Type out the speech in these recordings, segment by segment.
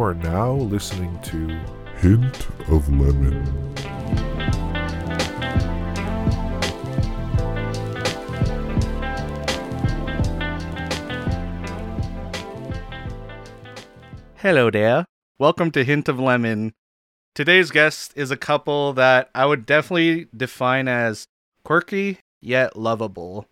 You are now listening to Hint of Lemon. Hello there. Welcome to Hint of Lemon. Today's guest is a couple that I would definitely define as quirky yet lovable.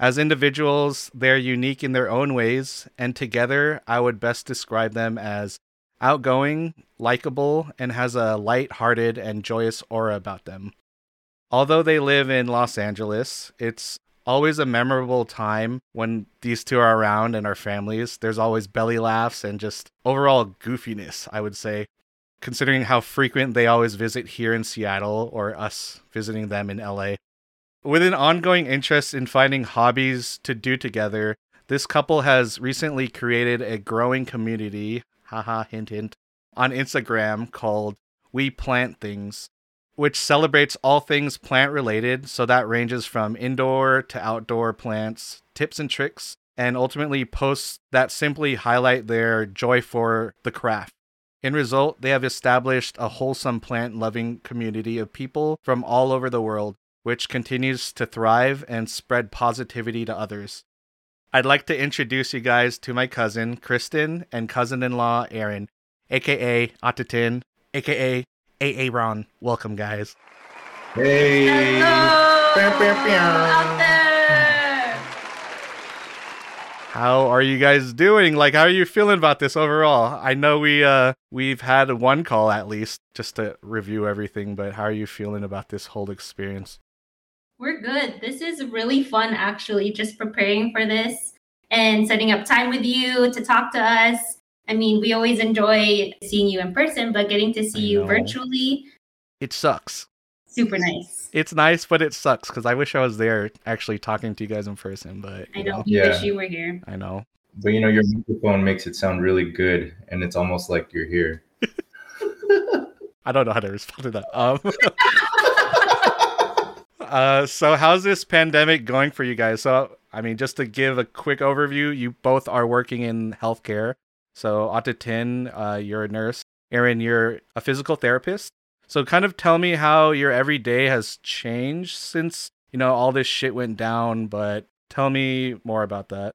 As individuals, they're unique in their own ways, and together, I would best describe them as outgoing, likable, and has a light-hearted and joyous aura about them. Although they live in Los Angeles, it's always a memorable time when these two are around and our families. There's always belly laughs and just overall goofiness, I would say, considering how frequent they always visit here in Seattle or us visiting them in LA. With an ongoing interest in finding hobbies to do together, this couple has recently created a growing community, haha, hint, hint, on Instagram called We Plant Things which celebrates all things plant related. So that ranges from indoor to outdoor plants, tips and tricks, and ultimately posts that simply highlight their joy for the craft. In result, they have established a wholesome plant loving community of people from all over the world, which continues to thrive and spread positivity to others. I'd like to introduce you guys to my cousin, Kristen, and cousin in law, Aaron, aka Atatin, aka AA Ron. Welcome, guys. Hey. Out there. How are you guys doing? Like, how are you feeling about this overall? I know we uh we've had one call at least just to review everything, but how are you feeling about this whole experience? We're good. This is really fun, actually, just preparing for this and setting up time with you to talk to us. I mean, we always enjoy seeing you in person, but getting to see you virtually, It sucks. super nice. It's nice, but it sucks because I wish I was there actually talking to you guys in person. But I know. know, You Yeah. wish you were here. I know. But you know, your microphone makes it sound really good, and it's almost like you're here. I don't know how to respond to that. Um, uh, so how's this pandemic going for you guys? So, I mean, just to give a quick overview, you both are working in healthcare. So, Atatin, uh, you're a nurse. Aaron, you're a physical therapist. So, kind of tell me how your everyday has changed since you know all this shit went down. But tell me more about that.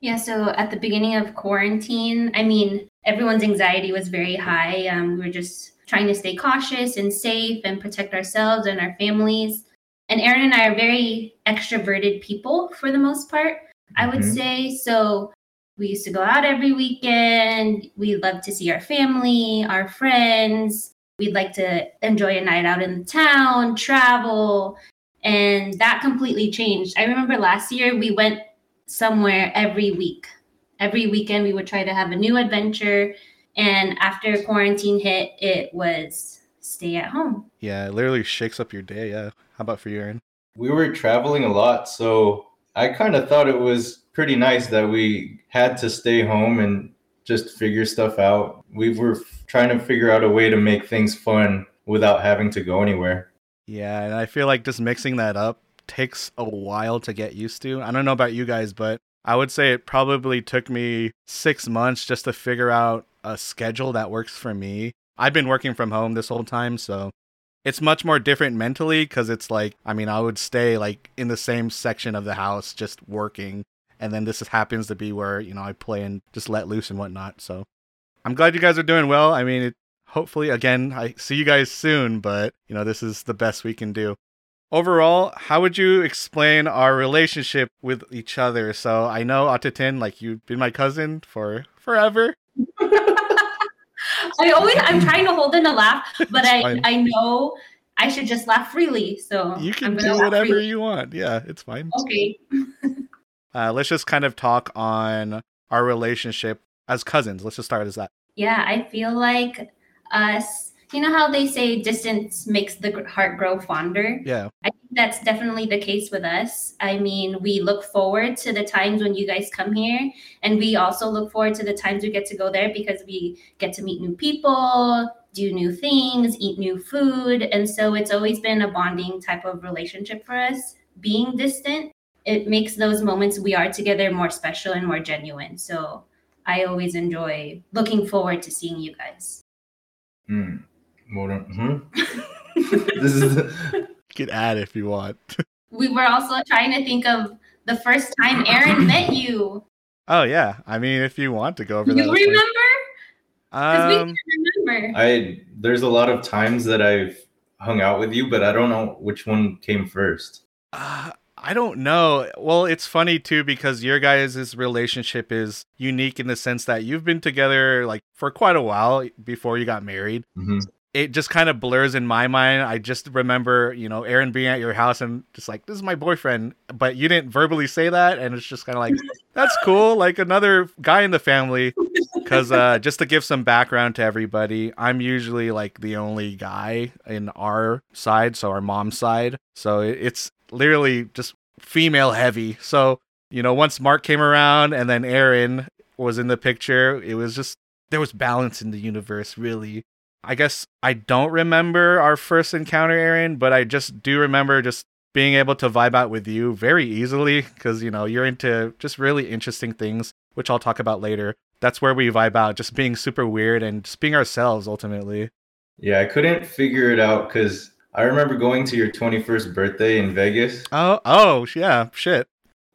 Yeah, so at the beginning of quarantine, I mean, everyone's anxiety was very high. Um, we were just trying to stay cautious and safe and protect ourselves and our families. And Aaron and I are very extroverted people for the most part, I would Mhm. say. So we used to go out every weekend. We love to see our family, our friends. We'd like to enjoy a night out in the town, travel. And that completely changed. I remember last year we went somewhere every week. Every weekend, we would try to have a new adventure. And after quarantine hit, it was stay at home. Yeah, it literally shakes up your day. Yeah. How about for you, Aaron? We were traveling a lot, so I kind of thought it was pretty nice that we had to stay home and just figure stuff out. We were f- trying to figure out a way to make things fun without having to go anywhere. Yeah, and I feel like just mixing that up takes a while to get used to. I don't know about you guys, but I would say it probably took me six months just to figure out a schedule that works for me. I've been working from home this whole time, so it's much more different mentally because it's like, I mean, I would stay like in the same section of the house just working. And then this happens to be where, you know, I play and just let loose and whatnot. So I'm glad you guys are doing well. I mean, it, hopefully, again, I see you guys soon, but, you know, this is the best we can do. Overall, how would you explain our relationship with each other? So I know Atatin, like you've been my cousin for forever. I always, I'm trying to hold in a laugh, but I, fine. I know I should just laugh freely. So You can do whatever freely. you want. Yeah, it's fine. Okay. Uh, let's just kind of talk on our relationship as cousins. Let's just start as that. Yeah, I feel like us, you know how they say distance makes the heart grow fonder? Yeah. I think that's definitely the case with us. I mean, we look forward to the times when you guys come here, and we also look forward to the times we get to go there because we get to meet new people, do new things, eat new food. And so it's always been a bonding type of relationship for us. Being distant, it makes those moments we are together more special and more genuine. So I always enjoy looking forward to seeing you guys. Hmm. What, hmm? this is the, You can add if you want. We were also trying to think of the first time Aaron met you. oh yeah. I mean, if you want to go over You that. that's fine. remember? Because we Um, remember. I there's a lot of times that I've hung out with you, but I don't know which one came first. Uh, I don't know. Well, it's funny too because your guys' relationship is unique in the sense that you've been together like for quite a while before you got married. hmm It just kind of blurs in my mind. I just remember, you know, Aaron being at your house and just like, this is my boyfriend. But you didn't verbally say that. And it's just kind of like, that's cool. Like another guy in the family. Because uh, just to give some background to everybody, I'm usually like the only guy in our side, so our mom's side. So it's literally just female heavy. So, you know, once Mark came around and then Aaron was in the picture, it was just, there was balance in the universe, really. I guess I don't remember our first encounter, Aaron, but I just do remember just being able to vibe out with you very easily because, you know, you're into just really interesting things, which I'll talk about later that's where we vibe out, just being super weird and just being ourselves ultimately. Yeah, I couldn't figure it out because I remember going to your 21st birthday in Vegas, Oh, oh, yeah, shit.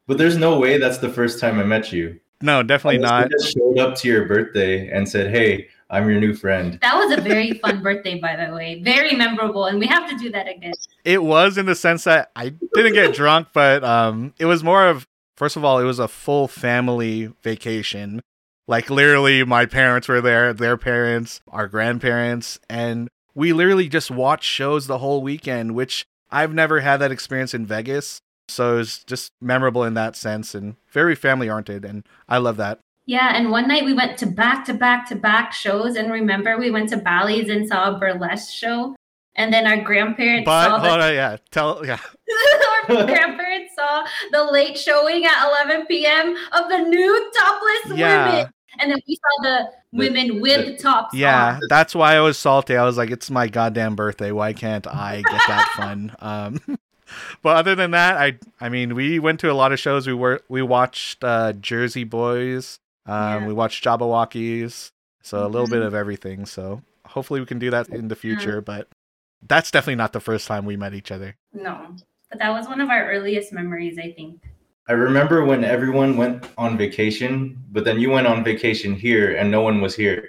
but there's no way that's the first time I met you. No, definitely Unless I not. just showed up to your birthday and said, "Hey, I'm your new friend." That was a very fun birthday, by the way. Very memorable, and we have to do that again. It was in the sense that I didn't get drunk, but um, it was more of first of all, it was a full family vacation. Like literally, my parents were there, their parents, our grandparents, and we literally just watched shows the whole weekend, which I've never had that experience in Vegas. So it was just memorable in that sense and very family oriented, and I love that. Yeah, and one night we went to back to back to back shows, and remember we went to Bally's and saw a burlesque show, and then our grandparents But saw the on, yeah, tell yeah. our grandparents saw the late showing at 11 p.m. of the new topless Yeah. women, and then we saw the women with tops. Yeah, on. that's why I was salty. I was like, it's my goddamn birthday. Why can't I get that fun? Um, but other than that, I I mean, we went to a lot of shows. We were we watched uh, Jersey Boys. Um, Yeah. We watched Jabbawockeez. So a little bit of everything. So hopefully we can do that in the future. But that's definitely not the first time we met each other. No, but that was one of our earliest memories, I think. I remember when everyone went on vacation, but then you went on vacation here and no one was here.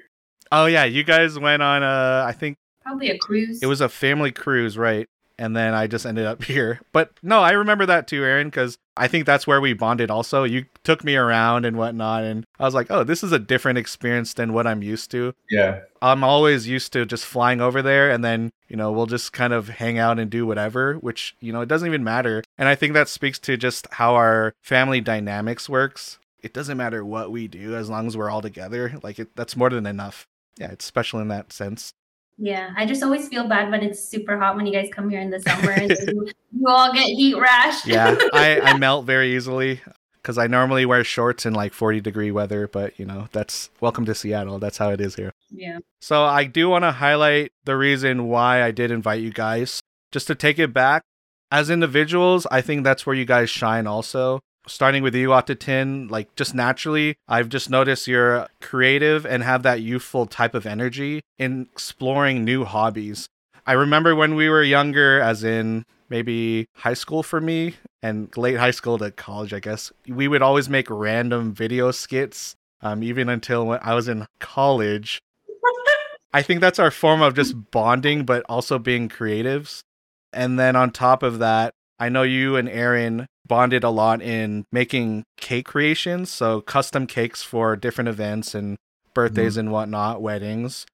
Oh yeah, you guys went on. Uh, I think Probably a cruise. It was a family cruise, right? And then I just ended up here. But no, I remember that too, Aaron, because I think that's where we bonded also. You took me around and whatnot. And I was like, oh, this is a different experience than what I'm used to. Yeah. I'm always used to just flying over there and then, you know, we'll just kind of hang out and do whatever, which, you know, it doesn't even matter. And I think that speaks to just how our family dynamics works. It doesn't matter what we do as long as we're all together. Like, it, that's more than enough. Yeah, it's special in that sense. Yeah, I just always feel bad when it's super hot when you guys come here in the summer and you, you all get heat rash. yeah, I, I melt very easily because I normally wear shorts in like 40 degree weather, but you know, that's welcome to Seattle. That's how it is here. yeah. So I do want to highlight the reason why I did invite you guys. Just to take it back, as individuals, I think that's where you guys shine also. Starting with you, Octatin, like just naturally, I've just noticed you're creative and have that youthful type of energy in exploring new hobbies. I remember when we were younger, as in maybe high school for me and late high school to college, I guess, we would always make random video skits. Um, even until when I was in college, I think that's our form of just bonding, but also being creatives. And then on top of that, I know you and Aaron bonded a lot in making cake creations, so custom cakes for different events and birthdays and whatnot, weddings.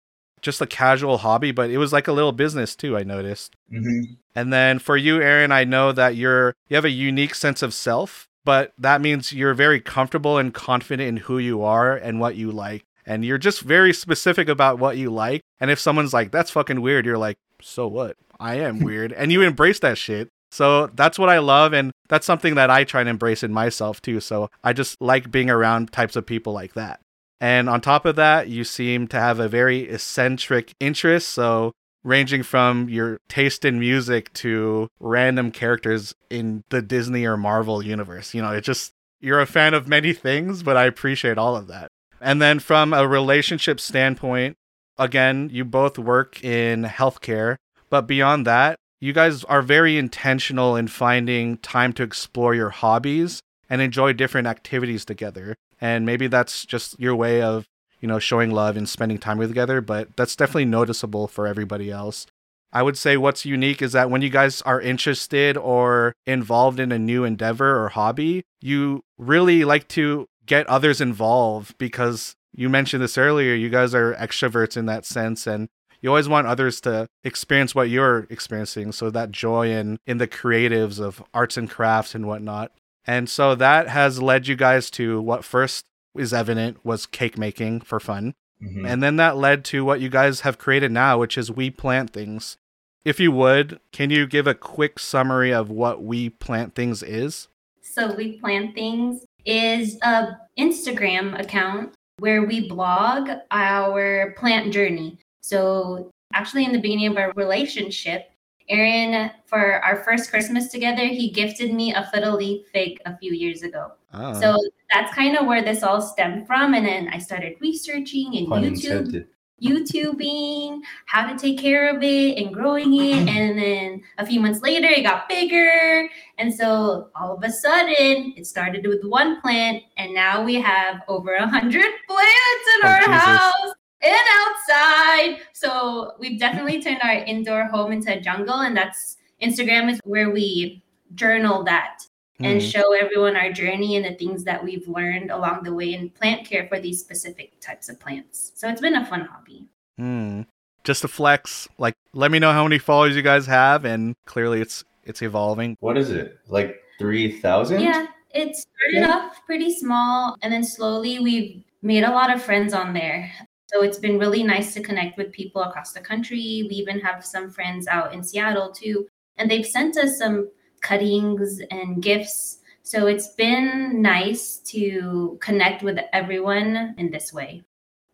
Just a casual hobby, but it was like a little business too, I noticed. Mm-hmm. And then for you, Aaron, I know that you're you have a unique sense of self, but that means you're very comfortable and confident in who you are and what you like. And you're just very specific about what you like. And if someone's like, that's fucking weird, you're like, so what? I am weird. and you embrace that shit. So that's what I love. And that's something that I try and embrace in myself too. So I just like being around types of people like that. And on top of that, you seem to have a very eccentric interest. So ranging from your taste in music to random characters in the Disney or Marvel universe. You know, it just you're a fan of many things, but I appreciate all of that. And then from a relationship standpoint, again, you both work in healthcare, but beyond that, you guys are very intentional in finding time to explore your hobbies and enjoy different activities together. And maybe that's just your way of, you know, showing love and spending time together, but that's definitely noticeable for everybody else. I would say what's unique is that when you guys are interested or involved in a new endeavor or hobby, you really like to get others involved because you mentioned this earlier, you guys are extroverts in that sense and you always want others to experience what you're experiencing. So that joy in in the creatives of arts and crafts and whatnot. And so that has led you guys to what first is evident was cake making for fun. Mhm. And then that led to what you guys have created now, which is We Plant Things. If you would, can you give a quick summary of what We Plant Things is? So we Plant things is a Instagram account where we blog our plant journey. So actually in the beginning of our relationship, Aaron for our first Christmas together, he gifted me a fiddle leaf fig a few years ago. Oh. So that's kind of where this all stemmed from. And then I started researching and Pun YouTube. YouTubing how to take care of it and growing it. And then a few months later, it got bigger. And so all of a sudden, it started with one plant. And now we have over a hundred plants in Oh, our Jesus. house and outside. So we've definitely turned our indoor home into a jungle. And that's Instagram is where we journal that and Hmm. show everyone our journey and the things that we've learned along the way in plant care for these specific types of plants. So it's been a fun hobby. Hmm. Just a flex. Like, let me know how many followers you guys have, and clearly it's it's evolving. What is it? Like 3,000? Yeah, it started Yeah. off pretty small and then slowly we've made a lot of friends on there. So it's been really nice to connect with people across the country. We even have some friends out in Seattle too, and they've sent us some cuttings and gifts. So it's been nice to connect with everyone in this way.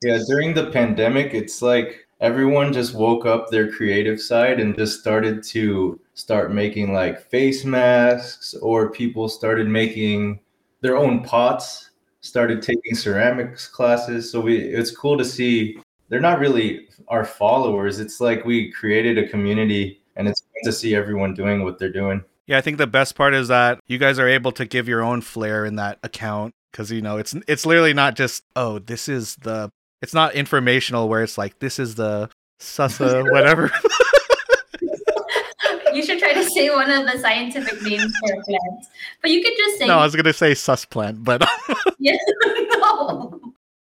Yeah, during the pandemic, it's like everyone just woke up their creative side and just started to start making like face masks, or people started making their own pots, started taking ceramics classes. So we it's cool to see they're not really our followers. It's like we created a community and it's fun to see everyone doing what they're doing. Yeah, I think the best part is that you guys are able to give your own flair in that account because you know it's it's literally not just oh this is the it's not informational where it's like this is the sussa whatever. try to say one of the scientific names for a plant, but you could just say no, I was gonna say sus plant, but yes. no.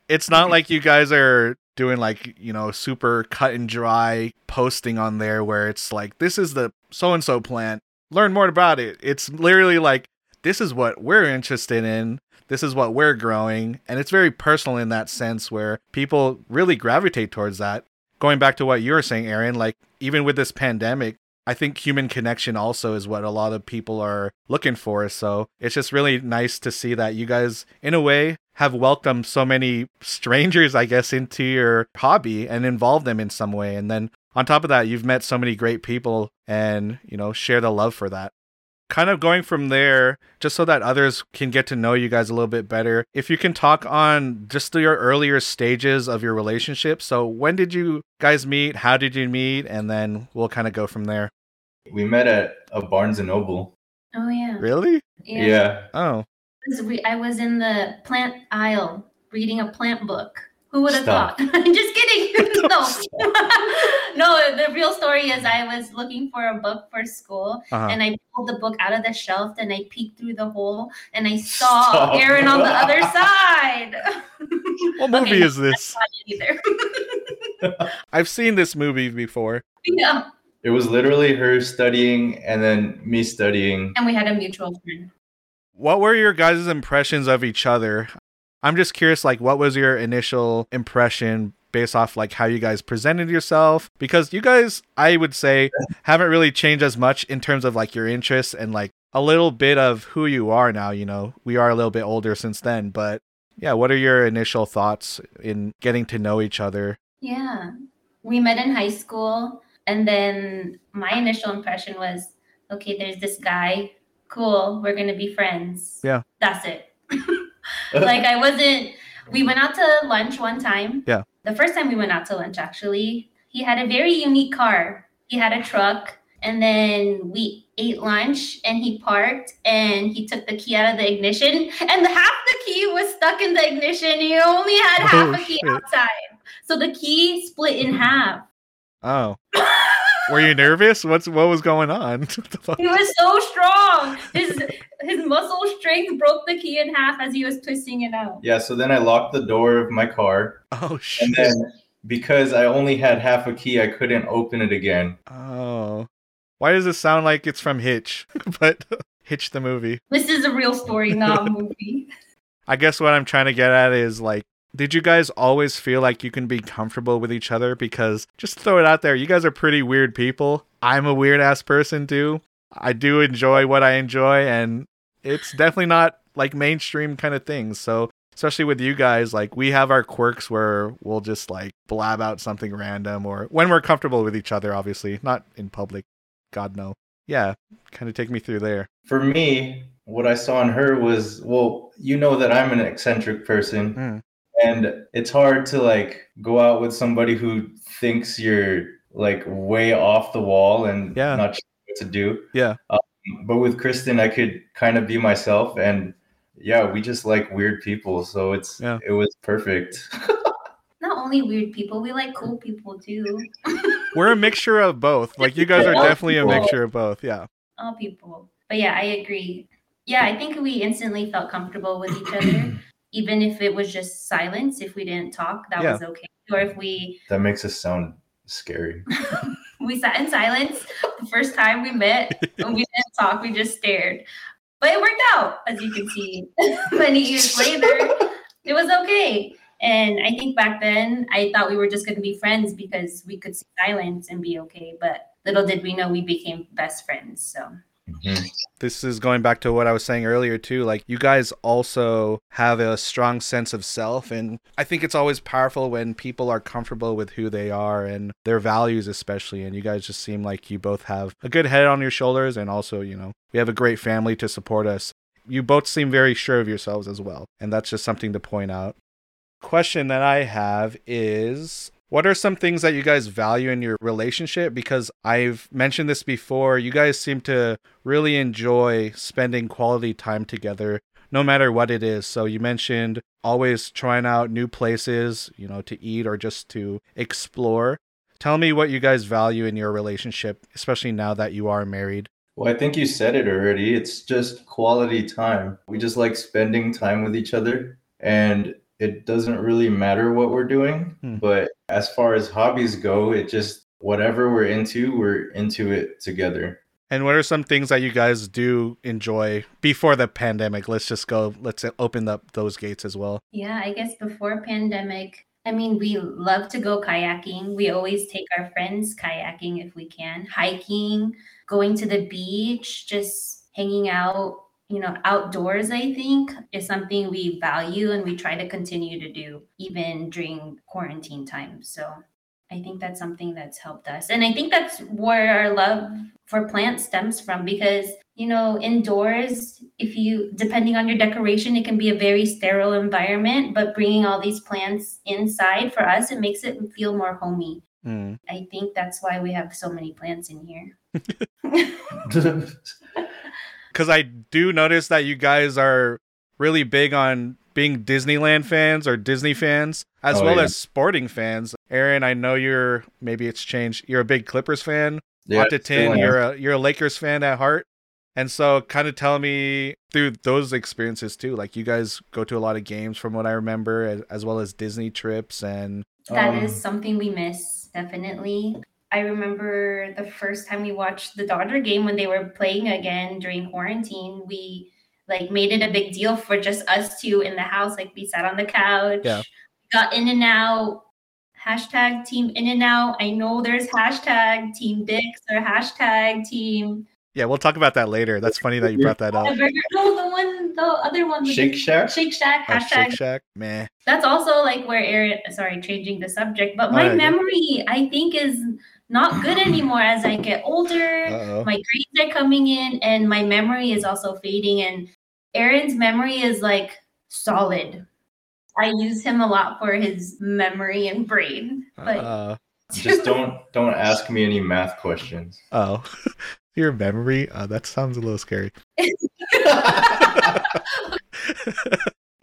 it's not like you guys are doing like you know super cut and dry posting on there where it's like this is the so and so plant. Learn more about it. It's literally like this is what we're interested in. This is what we're growing. And it's very personal in that sense where people really gravitate towards that. Going back to what you were saying aaron like even with this pandemic I think human connection also is what a lot of people are looking for. So it's just really nice to see that you guys, in a way, have welcomed so many strangers, I guess, into your hobby and involved them in some way. And then on top of that, you've met so many great people and, you know, share the love for that. Kind of going from there, just so that others can get to know you guys a little bit better. If you can talk on just your earlier stages of your relationship. So, when did you guys meet? How did you meet? And then we'll kind of go from there. We met at a Barnes and Noble. Oh yeah. Really? Yeah. Oh, was re- I was in the plant aisle reading a plant book. Who would have thought? I'm just kidding. no. no, the real story is I was looking for a book for school uh-huh. and I pulled the book out of the shelf and I peeked through the hole and I saw Stop. Aaron on the other side. what movie Okay, is this? either. I've seen this movie before. yeah. It was literally her studying and then me studying. And we had a mutual friend. What were your guys' impressions of each other? I'm just curious, like, what was your initial impression based off like how you guys presented yourself? Because you guys, I would say, haven't really changed as much in terms of like your interests and like a little bit of who you are now. You know, we are a little bit older since then, but yeah, what are your initial thoughts in getting to know each other? Yeah. We met in high school. And then my initial impression was okay, there's this guy. Cool. We're going to be friends. Yeah. That's it. like, I wasn't. We went out to lunch one time. Yeah. The first time we went out to lunch, actually, he had a very unique car. He had a truck, and then we ate lunch, and he parked, and he took the key out of the ignition, and the half the key was stuck in the ignition. He only had oh, half Oh, a key shit. outside, so the key split in half. Oh. Were you nervous? What's what was going on? The fuck? He was so strong. His his muscle strength broke the key in half as he was twisting it out. Yeah, so then I locked the door of my car, oh shit. and then because I only had half a key, I couldn't open it again. Oh. Why does this sound like it's from Hitch? but Hitch the movie. This is a real story, not a movie. I guess what I'm trying to get at is like, did you guys always feel like you can be comfortable with each other? Because just throw it out there, you guys are pretty weird people. I'm a weird ass person too. I do enjoy what I enjoy, and it's definitely not like mainstream kind of things. So, especially with you guys, like we have our quirks where we'll just like blab out something random or when we're comfortable with each other, obviously, not in public. God, no. Yeah, kind of take me through there. For me, what I saw in her was well, you know that I'm an eccentric person, Mm. And it's hard to like go out with somebody who thinks you're like way off the wall and Yeah. not sure what to do. Yeah. Um, but with Kristen, I could kind of be myself, and yeah, we just like weird people, so it's Yeah. it was perfect. Not only weird people, we like cool people too. We're a mixture of both. Like you guys are Yeah. definitely a mixture of both. Yeah. All people. But yeah, I agree. Yeah, I think we instantly felt comfortable with each other. Even if it was just silence, if we didn't talk, that Yeah. was okay. Or if we that makes us sound scary. we sat in silence the first time we met and we didn't talk, we just stared. But it worked out, as you can see. Many years later, it was okay. And I think back then I thought we were just gonna be friends because we could see silence and be okay. But little did we know we became best friends. So Mhm. This is going back to what I was saying earlier too. Like you guys also have a strong sense of self and I think it's always powerful when people are comfortable with who they are and their values especially and you guys just seem like you both have a good head on your shoulders and also, you know, we have a great family to support us. You both seem very sure of yourselves as well, and that's just something to point out. Question that I have is what are some things that you guys value in your relationship? Because I've mentioned this before, you guys seem to really enjoy spending quality time together, no matter what it is. So you mentioned always trying out new places, you know, to eat or just to explore. Tell me what you guys value in your relationship, especially now that you are married. Well, I think you said it already. It's just quality time. We just like spending time with each other, and it doesn't really matter what we're doing. Hmm. But as far as hobbies go, it just whatever we're into, we're into it together. And what are some things that you guys do enjoy before the pandemic? Let's just go, let's open up those gates as well. yeah, I guess before pandemic, I mean, we love to go kayaking. We always take our friends kayaking if we can, hiking, going to the beach, just hanging out, you know, outdoors, I think is something we value and we try to continue to do even during quarantine time. So I think that's something that's helped us. And I think that's where our love for plants stems from because, you know, indoors, if you, depending on your decoration, it can be a very sterile environment, but bringing all these plants inside for us, it makes it feel more homey. Mm. I think that's why we have so many plants in here. Because I do notice that you guys are really big on being Disneyland fans or Disney fans, as Oh, well yeah. as sporting fans. Aaron, I know you're maybe it's changed. You're a big Clippers fan. Yeah, Atatin, you're a you're a Lakers fan at heart. And so, kind of tell me through those experiences too. Like you guys go to a lot of games, from what I remember, as, as well as Disney trips and That Um, is something we miss, definitely. I remember the first time we watched the Dodger game when they were playing again during quarantine. We like made it a big deal for just us two in the house. Like we sat on the couch, Yeah. got In-N-Out. Hashtag team In-N-Out. I know there's hashtag team Dick's or hashtag team. yeah, we'll talk about that later. That's funny that you brought that up. No, the one, the other one. Shake Shack. Shake Shack. Uh, Hashtag Shake Shack, meh. that's also like where Aaron, sorry, changing the subject, but Oh, my yeah, yeah. memory, I think, is not good anymore as I get older. Uh-oh. My grades are coming in, and my memory is also fading. And Aaron's memory is like solid. I use him a lot for his memory and brain. But Uh, Just don't don't ask me any math questions. oh, your memory? Uh, that sounds a little scary.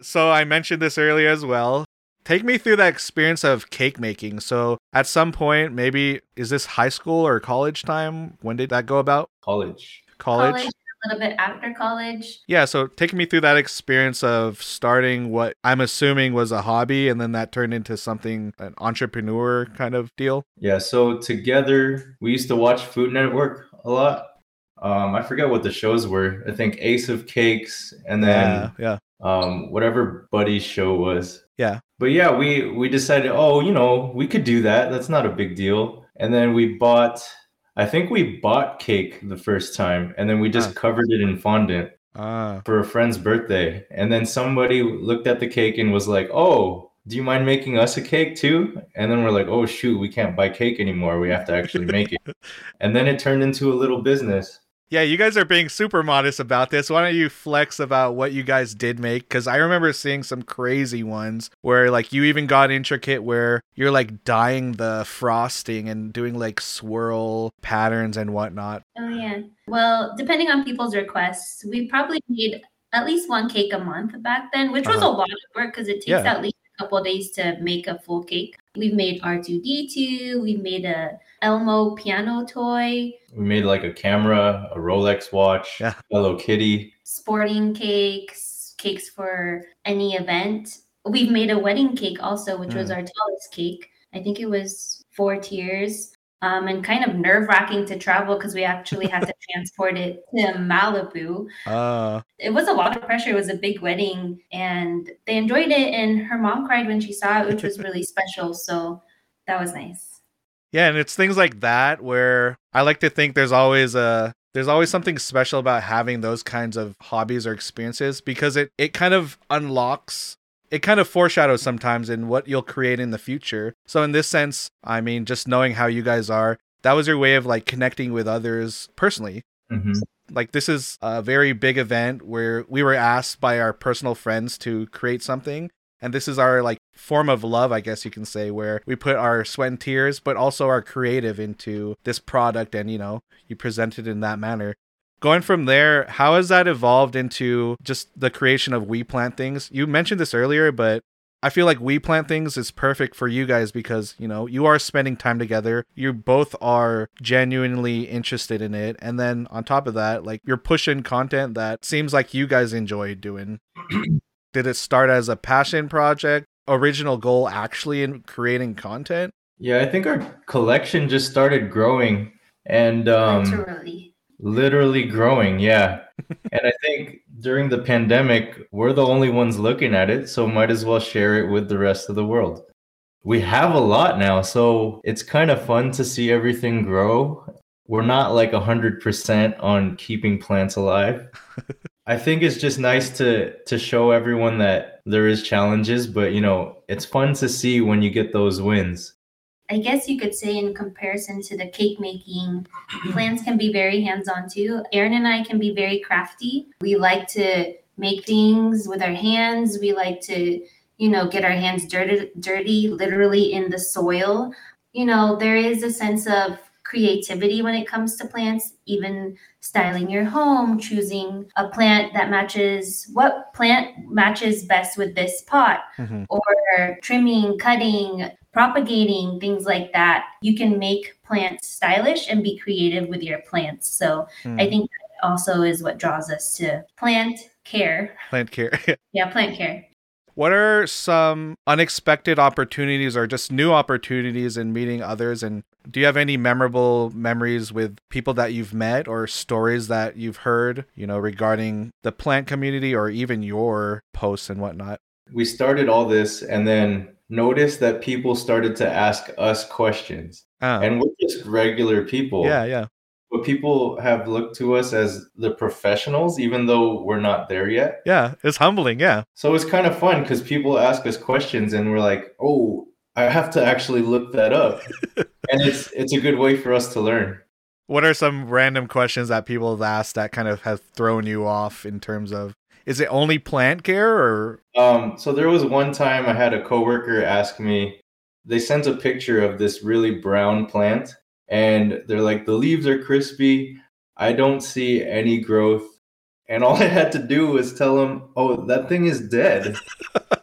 so I mentioned this earlier as well. Take me through that experience of cake making. So at some point, maybe is this high school or college time? When did that go about? College. College? college, a little bit after college. Yeah, so take me through that experience of starting what I'm assuming was a hobby and then that turned into something an entrepreneur kind of deal. Yeah, so together we used to watch Food Network a lot. Um, I forget what the shows were. I think Ace of Cakes and then yeah, yeah. Um, whatever Buddy's show was. Yeah. But yeah, we we decided, oh, you know, we could do that. That's not a big deal. And then we bought, I think we bought cake the first time, and then we just Huh. covered it in fondant Ah, for a friend's birthday. And then somebody looked at the cake and was like, oh. Do you mind making us a cake too? And then we're like, oh shoot, we can't buy cake anymore. We have to actually make it. And then it turned into a little business. Yeah, you guys are being super modest about this. Why don't you flex about what you guys did make? Because I remember seeing some crazy ones where, like, you even got intricate where you're like dyeing the frosting and doing like swirl patterns and whatnot. Oh yeah. Well, depending on people's requests, we probably made at least one cake a month back then, which was Uh-huh. a lot of work because it takes Yeah. at least a couple days to make a full cake. We've made R2D2, we've made a Elmo piano toy, We made like a camera, a Rolex watch, Yeah. Hello Kitty. sporting cakes, cakes for any event. We've made a wedding cake also, which was Mm. our tallest cake. I think it was four tiers. Um, and kind of nerve wracking to travel because we actually had to transport it to Malibu. Uh, It was a lot of pressure. It was a big wedding, and they enjoyed it. And her mom cried when she saw it, which was really special. So that was nice. Yeah, and it's things like that where I like to think there's always a there's always something special about having those kinds of hobbies or experiences because it it kind of unlocks it kind of foreshadows sometimes in what you'll create in the future. So in this sense, I mean just knowing how you guys are, that was your way of like connecting with others personally. hmm Like this is a very big event where we were asked by our personal friends to create something and this is our like form of love i guess you can say where we put our sweat and tears but also our creative into this product and you know you present it in that manner going from there how has that evolved into just the creation of we plant things you mentioned this earlier but I feel like We Plant Things is perfect for you guys because, you know, you are spending time together. You both are genuinely interested in it. And then on top of that, like you're pushing content that seems like you guys enjoy doing. Did it start as a passion project? Original goal actually in creating content? Yeah, I think our collection just started growing and um, Literally. literally growing. Yeah. and I think during the pandemic, we're the only ones looking at it. So might as well share it with the rest of the world. We have a lot now. So it's kind of fun to see everything grow. We're not like 100% on keeping plants alive. I think it's just nice to to show everyone that there is challenges, but you know, it's fun to see when you get those wins. I guess you could say, in comparison to the cake making, plants can be very hands on too. Aaron and I can be very crafty. We like to make things with our hands. We like to, you know, get our hands dirty, dirty, literally in the soil. You know, there is a sense of creativity when it comes to plants, even styling your home, choosing a plant that matches what plant matches best with this pot Mhm. or trimming, cutting, propagating, things like that. You can make plants stylish and be creative with your plants. So Hmm. I think that also is what draws us to plant care. Plant care. Yeah, plant care. What are some unexpected opportunities or just new opportunities in meeting others? And do you have any memorable memories with people that you've met or stories that you've heard, you know, regarding the plant community or even your posts and whatnot? we started all this and then noticed that people started to ask us questions Oh, and we're just regular people yeah, yeah. but people have looked to us as the professionals even though we're not there yet Yeah, it's humbling. Yeah. so it's kind of fun because people ask us questions and we're like oh i have to actually look that up and it's it's a good way for us to learn What are some random questions that people have asked that kind of have thrown you off in terms of Is it only plant care or Um, so there was one time I had a coworker ask me, they sent a picture of this really brown plant, and they're like, the leaves are crispy. I don't see any growth. And all I had to do was tell them, oh, that thing is dead.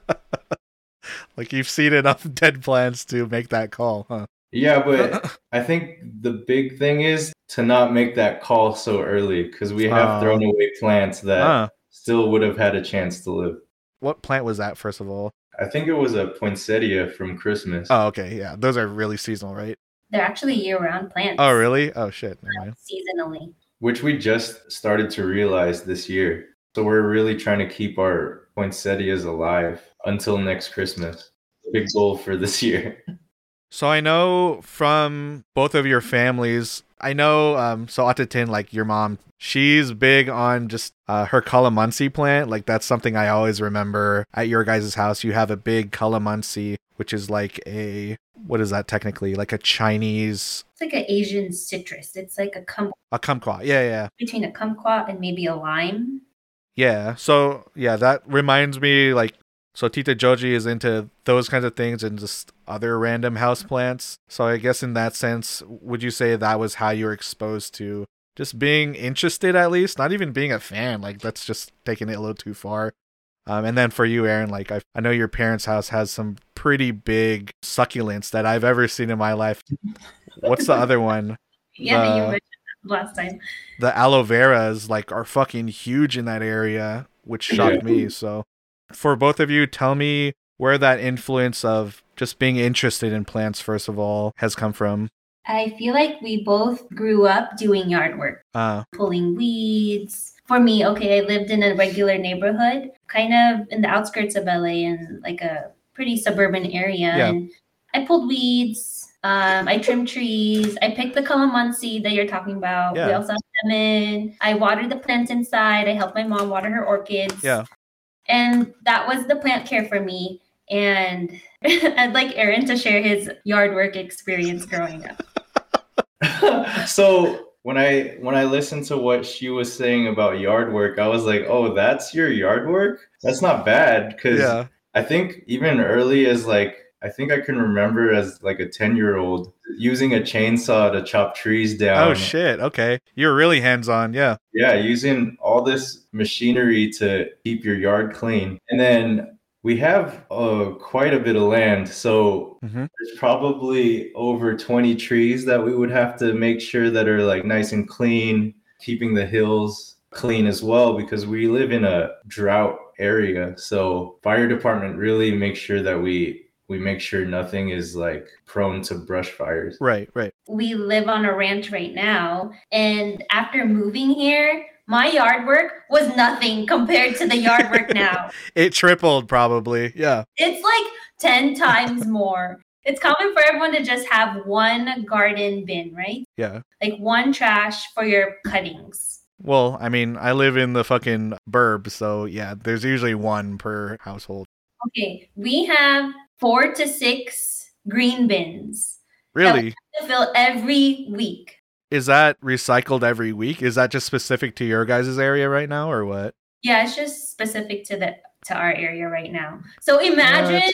like you've seen enough dead plants to make that call, huh? Yeah, but I think the big thing is to not make that call so early because we have Oh. thrown away plants that Huh. still would have had a chance to live. What plant was that first of all? I think it was a poinsettia from Christmas. Oh, okay, yeah. Those are really seasonal, right? They're actually year-round plants. Oh, really? Oh shit. Never mind. Seasonally. which we just started to realize this year. So we're really trying to keep our poinsettias alive until next Christmas. Big goal for this year. So I know from both of your families, I know um so Atatin, like your mom, she's big on just uh, her calamansi plant. Like that's something I always remember at your guys' house. You have a big calamansi, which is like a what is that technically? Like a Chinese It's like an Asian citrus. It's like a cum a kumquat. Yeah, yeah. between a kumquat and maybe a lime. Yeah. So yeah, that reminds me like so Tita Joji is into those kinds of things and just other random house plants. So I guess in that sense, would you say that was how you were exposed to just being interested at least, not even being a fan? Like that's just taking it a little too far. Um, and then for you, Aaron, like I, I know your parents' house has some pretty big succulents that I've ever seen in my life. What's the other one? Yeah, The- you mentioned that last time. the aloe veras like are fucking huge in that area, which shocked me. So for both of you, tell me where that influence of just being interested in plants first of all has come from. I feel like we both grew up doing yard work, Uh pulling weeds. For me, okay, I lived in a regular neighborhood, kind of in the outskirts of LA in like a pretty suburban area. Yeah. And I pulled weeds. Um, I trimmed trees. I picked the calamansi that you're talking about. Yeah. We also have lemon. I watered the plants inside. I helped my mom water her orchids. Yeah. And that was the plant care for me. And I'd like Aaron to share his yard work experience growing up. so when I when I listened to what she was saying about yard work, I was like, "Oh, that's your yard work? That's not bad." Because yeah. I think even early as like I think I can remember as like a ten year old using a chainsaw to chop trees down. Oh shit. Okay. You're really hands on. Yeah. Yeah, using all this machinery to keep your yard clean. And then we have uh, quite a bit of land. So Mhm. there's probably over 20 trees that we would have to make sure that are like nice and clean, keeping the hills clean as well because we live in a drought area. So fire department really makes sure that we we make sure nothing is like prone to brush fires. Right, right. we live on a ranch right now. And after moving here, my yard work was nothing compared to the yard work now. It tripled probably. Yeah. It's like 10 times more. It's common for everyone to just have one garden bin, right? Yeah. Like one trash for your cuttings. Well, I mean, I live in the fucking burb, so yeah, there's usually one per household. Okay, we have four to six green bins Really? to fill every week. Is that recycled every week? Is that just specific to your guys' area right now or what? Yeah, it's just specific to the to our area right now. So imagine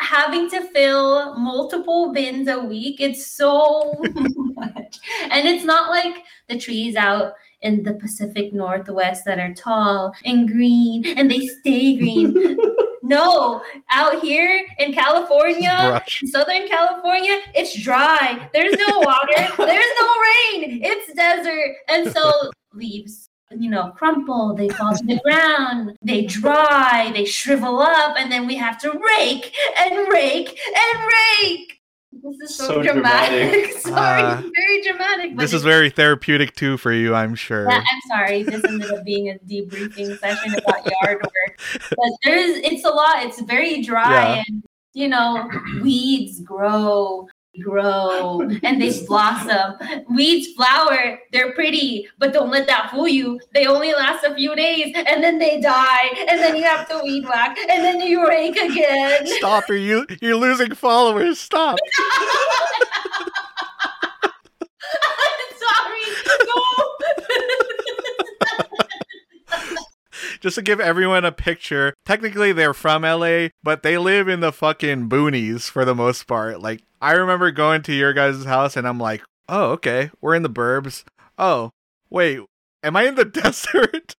having to fill multiple bins a week. It's so much. And it's not like the trees out in the Pacific Northwest that are tall and green and they stay green. no, out here in California, in Southern California, it's dry. There's no water. There's no rain. It's desert. And so leaves, you know, crumple. They fall to the ground. They dry. They shrivel up. And then we have to rake and rake and rake. This is so, So dramatic. dramatic. sorry, Ah. very dramatic. This is very therapeutic too for you, I'm sure. yeah, I'm sorry. This ended up being a debriefing session about yard work. But there's it's a lot. It's very dry Yeah. and you know, weeds grow, grow, and they blossom. Weeds flower, they're pretty, but don't let that fool you. They only last a few days and then they die, and then you have to weed whack, and then you rake again. Stop, are you you're losing followers. Stop. I'm sorry. No. Just to give everyone a picture, technically they're from LA, but they live in the fucking boonies for the most part. Like, I remember going to your guys' house and I'm like, oh, okay, we're in the burbs. Oh, wait, am I in the desert?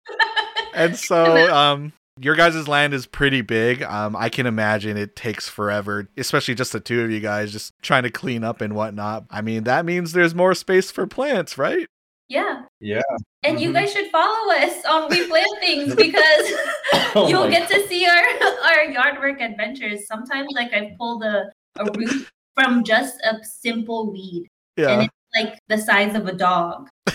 and so, um, your guys' land is pretty big. Um, I can imagine it takes forever, especially just the two of you guys just trying to clean up and whatnot. I mean, that means there's more space for plants, right? Yeah. Yeah. And you Mhm. guys should follow us on We Plant Things because Oh you'll my get to see our our yard work adventures. Sometimes like I pulled a, a root from just a simple weed. And it's like the size of a dog.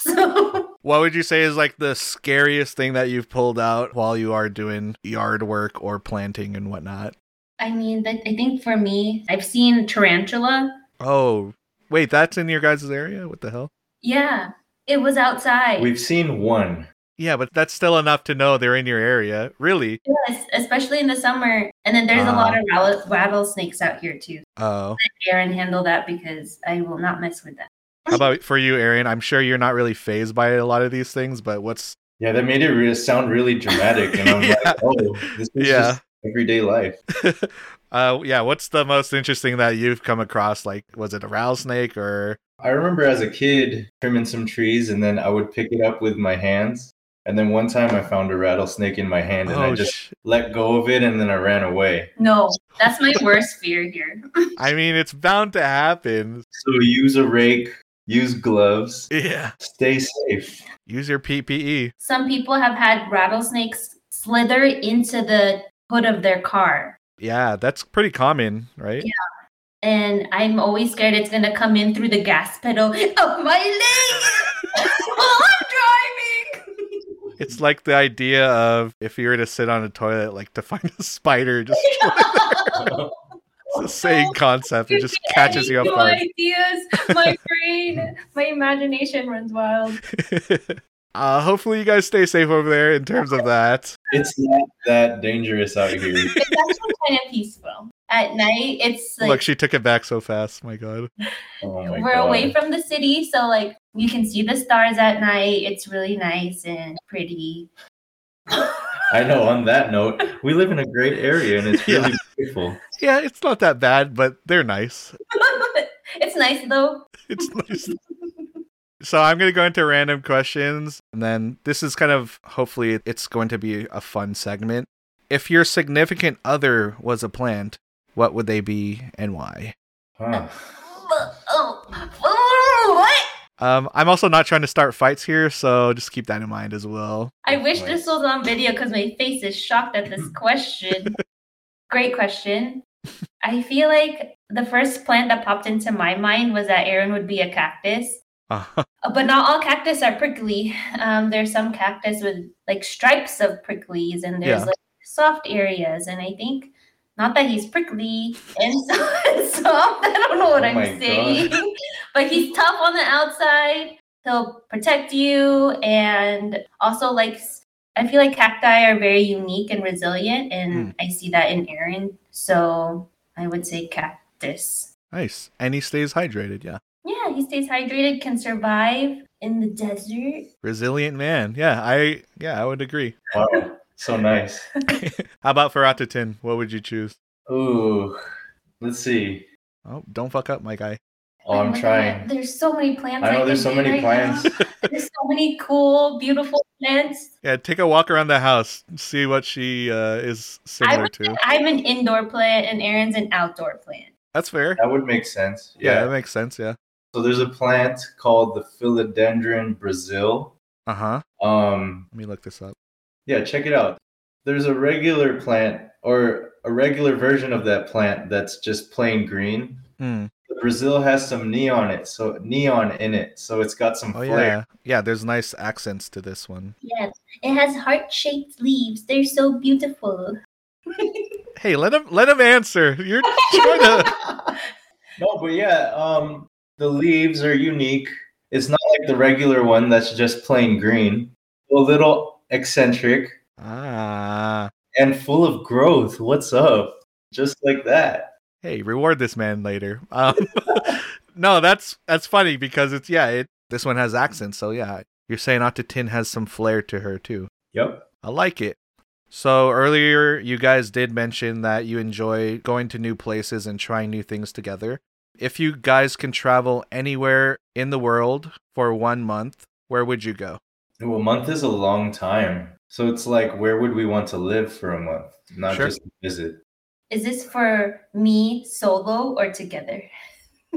so What would you say is like the scariest thing that you've pulled out while you are doing yard work or planting and whatnot? I mean I think for me, I've seen tarantula. Oh, wait, that's in your guys' area? What the hell? Yeah. It was outside. We've seen one. Yeah, but that's still enough to know they're in your area. Really? yes, especially in the summer. And then there's a Ah. lot of rattle- rattlesnakes out here too. Oh. Aaron handle that because I will not mess with that. How about for you, Aaron? I'm sure you're not really phased by a lot of these things, but what's Yeah, that made it re- sound really dramatic, and I'm Yeah. like, oh, this is Yeah. just everyday life. uh yeah, what's the most interesting that you've come across? Like was it a rattlesnake or I remember as a kid trimming some trees, and then I would pick it up with my hands. And then one time I found a rattlesnake in my hand, and I Oh, just sh- let go of it, and then I ran away. No, that's my worst fear here. I mean, it's bound to happen. So use a rake, use gloves, Yeah. stay safe. Use your. PPE. Some people have had rattlesnakes slither into the hood of their car. Yeah, that's pretty common, right? And I'm always scared it's gonna come in through the gas pedal of my leg while I'm driving. It's like the idea of if you were to sit on a toilet, like to find a spider, just it's the same concept. It just catches you off No guard. ideas. My brain, my imagination runs wild. uh, hopefully, you guys stay safe over there in terms of that. it's not that dangerous out here. It's actually kind of peaceful. At night, it's like Look, she took it back so fast. My God. Oh my we're God. away from the city, so like you can see the stars at night. It's really nice and pretty. I know. On that note, we live in a great area, and it's really Yeah. beautiful. Yeah, it's not that bad, but they're nice. it's nice though. It's nice. So I'm going to go into random questions, and then this is kind of hopefully it's going to be a fun segment. If your significant other was a plant, what would they be and why? Huh. What? Um, I'm also not trying to start fights here, so just keep that in mind as well. I wish this was on video because my face is shocked at this question. Great question. I feel like the first plant that popped into my mind was that Aaron would be a cactus. Uh, Uh, But not all cactus are prickly. Um, there's some cactus with like stripes of pricklies, and there's Yeah. like soft areas. And I think not that he's prickly and so- and soft. I don't know what Oh I'm saying, but he's tough on the outside. He'll protect you, and also like I feel like cacti are very unique and resilient, and Hmm. I see that in Aaron. So I would say cactus. nice. And he stays hydrated, yeah. Yeah, he stays hydrated, can survive in the desert. Resilient man. Yeah, I yeah, I would agree. Wow. So nice. How about for Atatin? What would you choose? Ooh. Let's see. Oh, don't fuck up, my guy. Oh, I'm my God, trying. There's so many plants. I know can there's so many right plants. There's so many cool, beautiful plants. Yeah, take a walk around the house, see what she uh, is I similar would to. I'm an indoor plant, and Aaron's an outdoor plant. That's fair. That would make sense. Yeah, Yeah. that makes sense. Yeah. So there's a plant called the Philodendron Brazil. Uh huh. Um, Let me look this up. Yeah, check it out. There's a regular plant or a regular version of that plant that's just plain green. The Brazil has some neon in it, so neon in it, so it's got some Oh flair. yeah, yeah. There's nice accents to this one. Yes, it has heart-shaped leaves. They're so beautiful. Hey, let him let him answer. You're trying to. No, but yeah, um, the leaves are unique. It's not like the regular one that's just plain green. A little eccentric Ah. and full of growth. What's up? Just like that. Hey, reward this man later. Um, no, that's that's funny because it's yeah. It this one has accents, so yeah. You're saying Atatin has some flair to her too. Yep. I like it. So earlier, you guys did mention that you enjoy going to new places and trying new things together. If you guys can travel anywhere in the world for one month, where would you go? Well, a month is a long time. So it's like, where would we want to live for a month? Not Sure. just visit. Is this for me solo or together?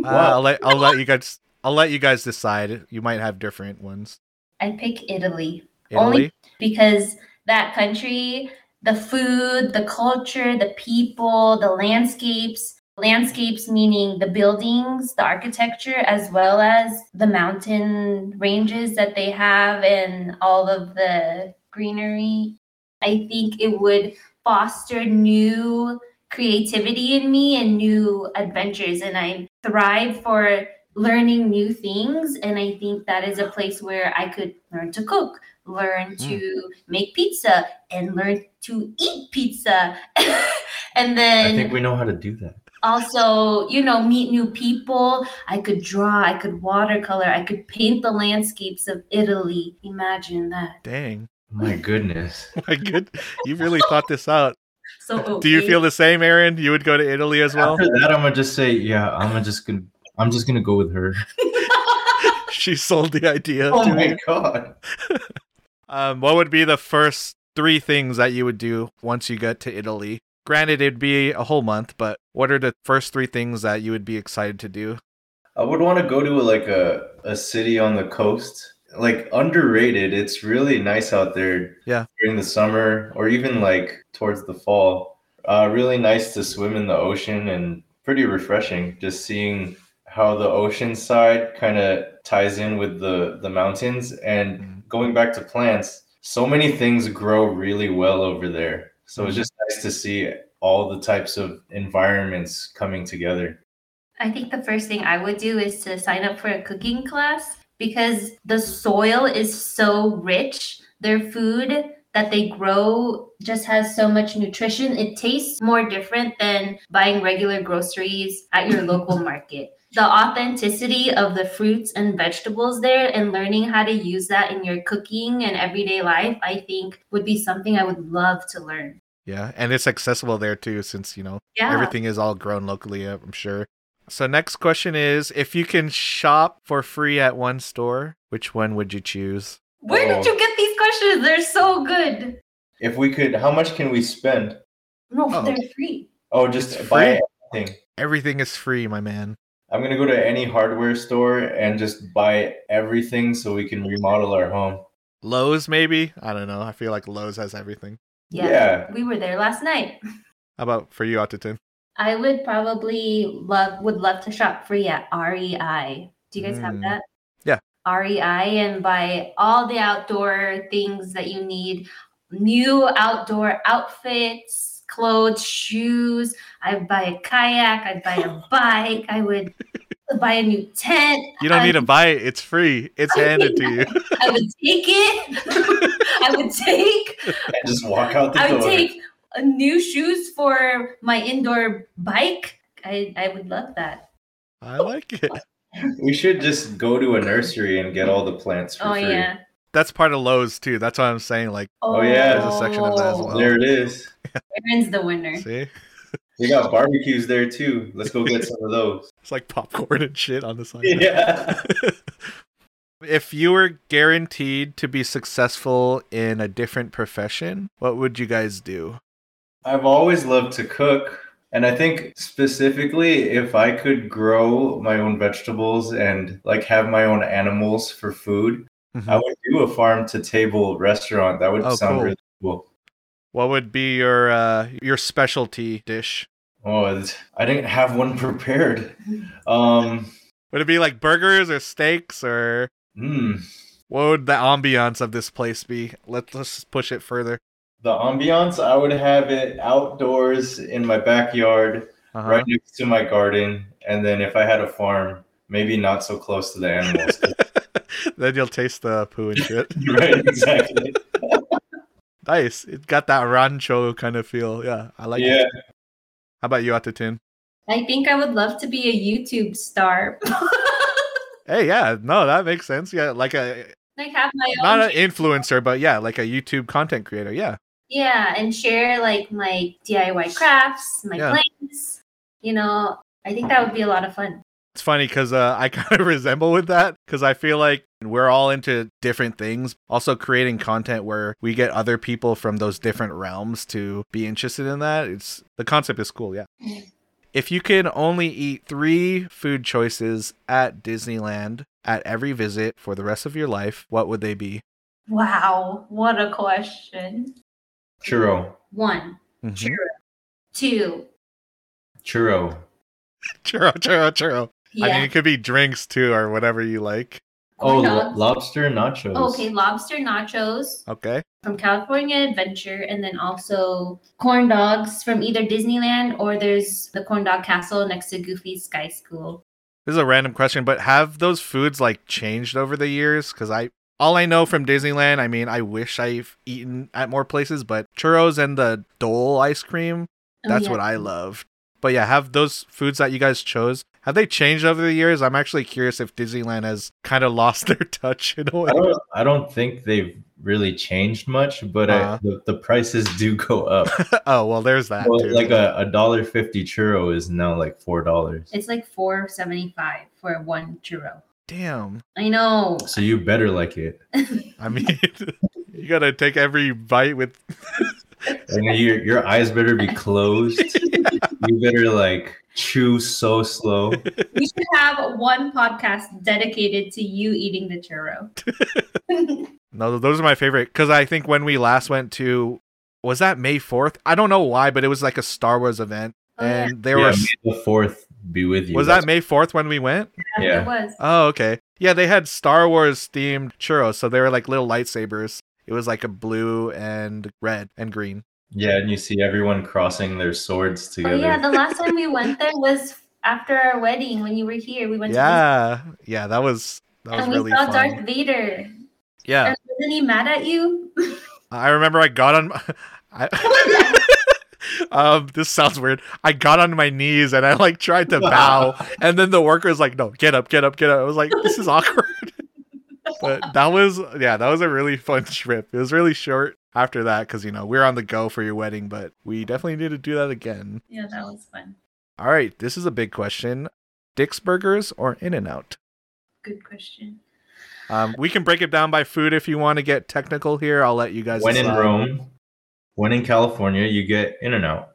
Uh, I'll let I'll let you guys I'll let you guys decide. You might have different ones. I pick Italy. Italy. Only because that country, the food, the culture, the people, the landscapes, landscapes meaning the buildings, the architecture, as well as the mountain ranges that they have and all of the greenery. I think it would foster new creativity in me and new adventures. And I thrive for learning new things. And I think that is a place where I could learn to cook, learn hmm. to make pizza, and learn to eat pizza. and then I think we know how to do that. Also, you know, meet new people. I could draw, I could watercolor, I could paint the landscapes of Italy. Imagine that. Dang. My goodness. My good. You really thought this out. So Do you feel the same, Aaron? You would go to Italy as well? After that, I'm gonna just say, yeah, I'm gonna just gonna, I'm just gonna go with her. she sold the idea Oh to my me. god. Um, what would be the first three things that you would do once you get to Italy? Granted, it'd be a whole month, but what are the first three things that you would be excited to do? I would want to go to like a, a city on the coast. Like underrated. It's really nice out there. Yeah. During the summer or even like towards the fall. Uh, really nice to swim in the ocean and pretty refreshing. Just seeing how the ocean side kind of ties in with the the mountains and Mm. going back to plants. So many things grow really well over there. So it's just nice to see all the types of environments coming together. I think the first thing I would do is to sign up for a cooking class because the soil is so rich. Their food that they grow just has so much nutrition. It tastes more different than buying regular groceries at your local market. The authenticity of the fruits and vegetables there and learning how to use that in your cooking and everyday life, I think would be something I would love to learn. Yeah, and it's accessible there too, since you know Yeah. everything is all grown locally. Uh, I'm sure. So next question is: If you can shop for free at one store, which one would you choose? Where did Oh. you get these questions? They're so good. If we could, how much can we spend? No, Oh. they're free. Oh, just It's buy free. everything. Everything is free, my man. I'm gonna go to any hardware store and just buy everything so we can remodel our home. Lowe's, maybe. I don't know. I feel like Lowe's has everything. Yeah. Yeah. We were there last night. How about for you, Atatin? I would probably love would love to shop free at REI. Do you guys have Mm. that? Yeah. REI and buy all the outdoor things that you need. New outdoor outfits, clothes, shoes. I'd buy a kayak, I'd buy a bike, I would buy a new tent. You don't I- need to buy it. It's free. It's handed to you. I would take it. I would take And just walk out the I would take new shoes for my indoor bike. I, I would love that. I like it. We should just go to a nursery and get all the plants for Oh free. yeah. That's part of Lowe's too. That's what I'm saying. Like, Oh, yeah. There's a section of that as well. There it is. Aaron's the winner. see, We got barbecues there too. Let's go get some of those. it's like popcorn and shit on the side. Yeah. if you were guaranteed to be successful in a different profession, what would you guys do? I've always loved to cook. And I think specifically if I could grow my own vegetables and like have my own animals for food, Mhm. I would do a farm to table restaurant. That would Oh, sound cool. really cool. What would be your uh, your specialty dish? Oh, I didn't have one prepared. Um, Would it be like burgers or steaks or hmm. what would the ambiance of this place be? Let's let's push it further. The ambiance, I would have it outdoors in my backyard, Uh-huh. right next to my garden. And then if I had a farm, maybe not so close to the animals. then you'll taste the poo and shit. right, exactly. Nice. It got that rancho kind of feel. Yeah, I like yeah. it. How about you, Atatin? I think I would love to be a YouTube star. Hey, yeah, no, that makes sense. Yeah, like a Like have my own Not an influencer, but yeah, like a YouTube content creator. Yeah. Yeah, and share like my DIY crafts, my Yeah. plans. You know, I think that would be a lot of fun. It's funny because uh, I kind of resemble with that because I feel like we're all into different things. Also, creating content where we get other people from those different realms to be interested in that. It's the concept is cool. Yeah. If you can only eat three food choices at Disneyland at every visit for the rest of your life, what would they be? Wow, what a question. Churro. One, Mhm. two, Churro. Churro, churro, churro. Yeah. I mean, it could be drinks too, or whatever you like. Oh, lo- lobster nachos. Okay, lobster nachos Okay. from California Adventure, and then also corn dogs from either Disneyland or there's the corn dog castle next to Goofy's Sky School. This is a random question, but have those foods like changed over the years? Because I all I know from Disneyland, I mean, I wish I've eaten at more places, but churros and the Dole ice cream, Oh, that's yeah. what I love. But yeah, have those foods that you guys chose have they changed over the years? I'm actually curious if Disneyland has kind of lost their touch in a way. I don't, I don't think they've really changed much, but Uh-huh. I, the, the prices do go up. oh well, there's that Well, like a, a dollar fifty churro is now like four dollars. It's like four seventy five for one churro. Damn. I know. So you better like it. I mean, you gotta take every bite with. And your your eyes better be closed. you better like chew so slow. We should have one podcast dedicated to you eating the churro. No, those are my favorite because I think when we last went to, was that May Fourth? I don't know why, but it was like a Star Wars event, Oh, yeah. and there yeah, was May the fourth be with you. was That's- that May Fourth when we went? Yeah. It was. Oh, okay. Yeah, they had Star Wars themed churros, so they were like little lightsabers. It was like a blue and red and green. Yeah, and you see everyone crossing their swords together. Oh yeah, the last time we went there was after our wedding when you were here. We went Yeah, yeah, that was that to was and we saw. Darth Vader. Yeah, And wasn't he mad at you? I remember I got on. I, um, this sounds weird. I got on my knees and I like tried to bow, and then the worker was like, "No, get up, get up, get up." I was like, "This is awkward." But that was yeah, that was a really fun trip. It was really short after that because you know we're on the go for your wedding, but we definitely need to do that again. yeah, that was fun. All right, this is a big question: Dick's Burgers or In-N-Out? Good question. Um, we can break it down by food if you want to get technical here. I'll let you guys. when in. Rome, when in California, you get In-N-Out.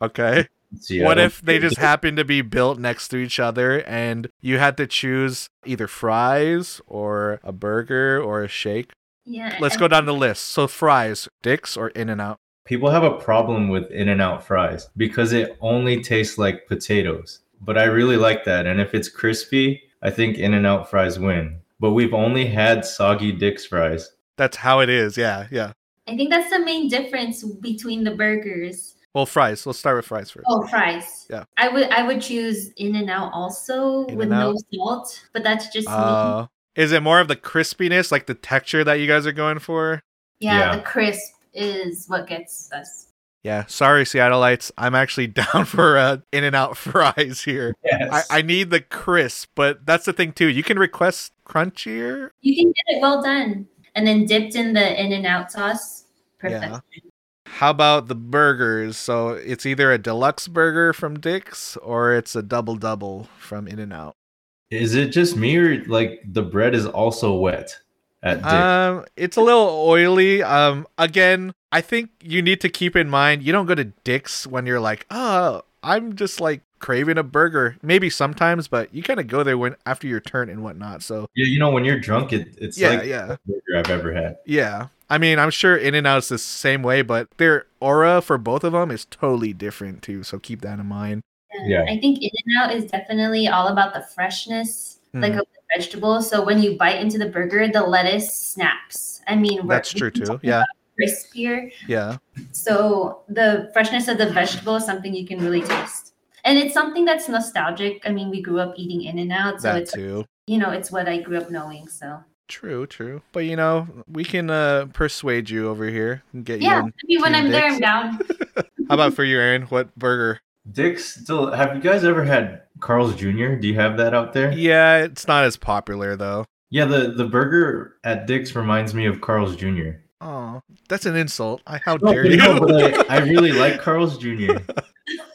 Okay. See, I what if they just happened to be built next to each other and you had to choose either fries or a burger or a shake? Yeah. Let's go down the list. So fries, Dick's or In-N-Out? people have a problem with In-N-Out fries because it only tastes like potatoes. But I really like that, and if it's crispy, I think In-N-Out fries win. But we've only had soggy Dick's fries. That's how it is. Yeah, yeah. I think that's the main difference between the burgers. Well, fries. Let's start with fries first. Oh, fries. Yeah. I would I would choose In-N-Out also with In-N-Out? no salt, but that's just me. Uh, is it more of the crispiness, like the texture that you guys are going for? Yeah, yeah. the crisp is what gets us. Yeah, sorry, Seattleites. I'm actually down for uh, In-N-Out fries here. Yes. I, I need the crisp, but that's the thing too. You can request crunchier. You can get it well done and then dipped in the In-N-Out sauce. Perfect. Yeah. How about the burgers? So it's either a deluxe burger from Dick's or it's a double double from In-N-Out. Is it just me or like the bread is also wet at Dick's? Um, it's a little oily. Um, again, I think you need to keep in mind you don't go to Dick's when you're like, oh, I'm just like craving a burger. Maybe sometimes, but you kind of go there when after your turn and whatnot. So yeah, you know when you're drunk, it, it's yeah, like yeah. the burger I've ever had. Yeah. I mean, I'm sure In-N-Out is the same way, but their aura for both of them is totally different too. So keep that in mind. Yeah. I think In and Out is definitely all about the freshness, like Mhm. of the vegetables. So when you bite into the burger, the lettuce snaps. I mean, That's true too. Yeah. Crispier. Yeah. So the freshness of the vegetable is something you can really taste. And it's something that's nostalgic. I mean, we grew up eating In-N-Out, so that it's too. you know, it's what I grew up knowing. So True, true. But you know, we can uh persuade you over here and get yeah, you Yeah, I when I'm there, I'm down. How about for you, Aaron? What burger? Dick's still. Have you guys ever had Carl's Jr.? Do you have that out there? Yeah, it's not as popular though. Yeah, the the burger at Dick's reminds me of Carl's Jr. Oh, that's an insult. I, how No, dare but you? no, but I, I really like Carl's Jr.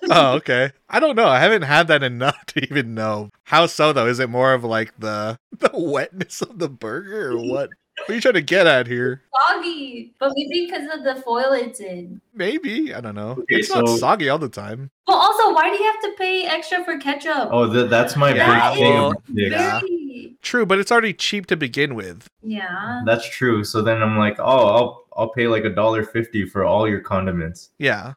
oh, okay. I don't know. I haven't had that enough to even know. How so though? Is it more of like the the wetness of the burger or what? What are you trying to get at here? Soggy, but maybe because of the foil it's in. Maybe. I don't know. Okay, it's not soggy all the time. But also, why do you have to pay extra for ketchup? Oh, th- that's my Yeah, big thing well, yeah. Very- True, but it's already cheap to begin with. yeah. That's true. So then I'm like, oh, I'll I'll pay like a dollar fifty for all your condiments. Yeah.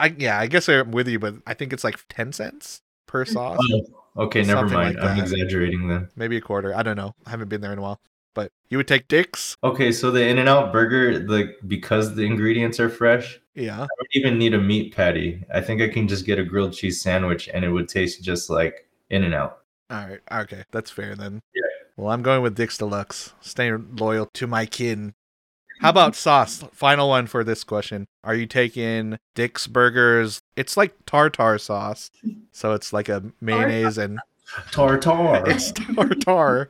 I yeah, I guess I'm with you, but I think it's like ten cents per mm. sauce. Oh, okay, never mind. like I'm exaggerating then. Maybe a quarter. I don't know. I haven't been there in a while. But you would take Dick's? Okay, so the In-N-Out burger, like because the ingredients are fresh, Yeah. I don't even need a meat patty. I think I can just get a grilled cheese sandwich and it would taste just like In-N-Out. All right. Okay. That's fair then. Yeah. Well, I'm going with Dick's Deluxe. Staying loyal to my kin. How about sauce? Final one for this question. Are you taking Dick's Burgers? It's like tartar sauce. So it's like a mayonnaise and Tartar. it's tartar.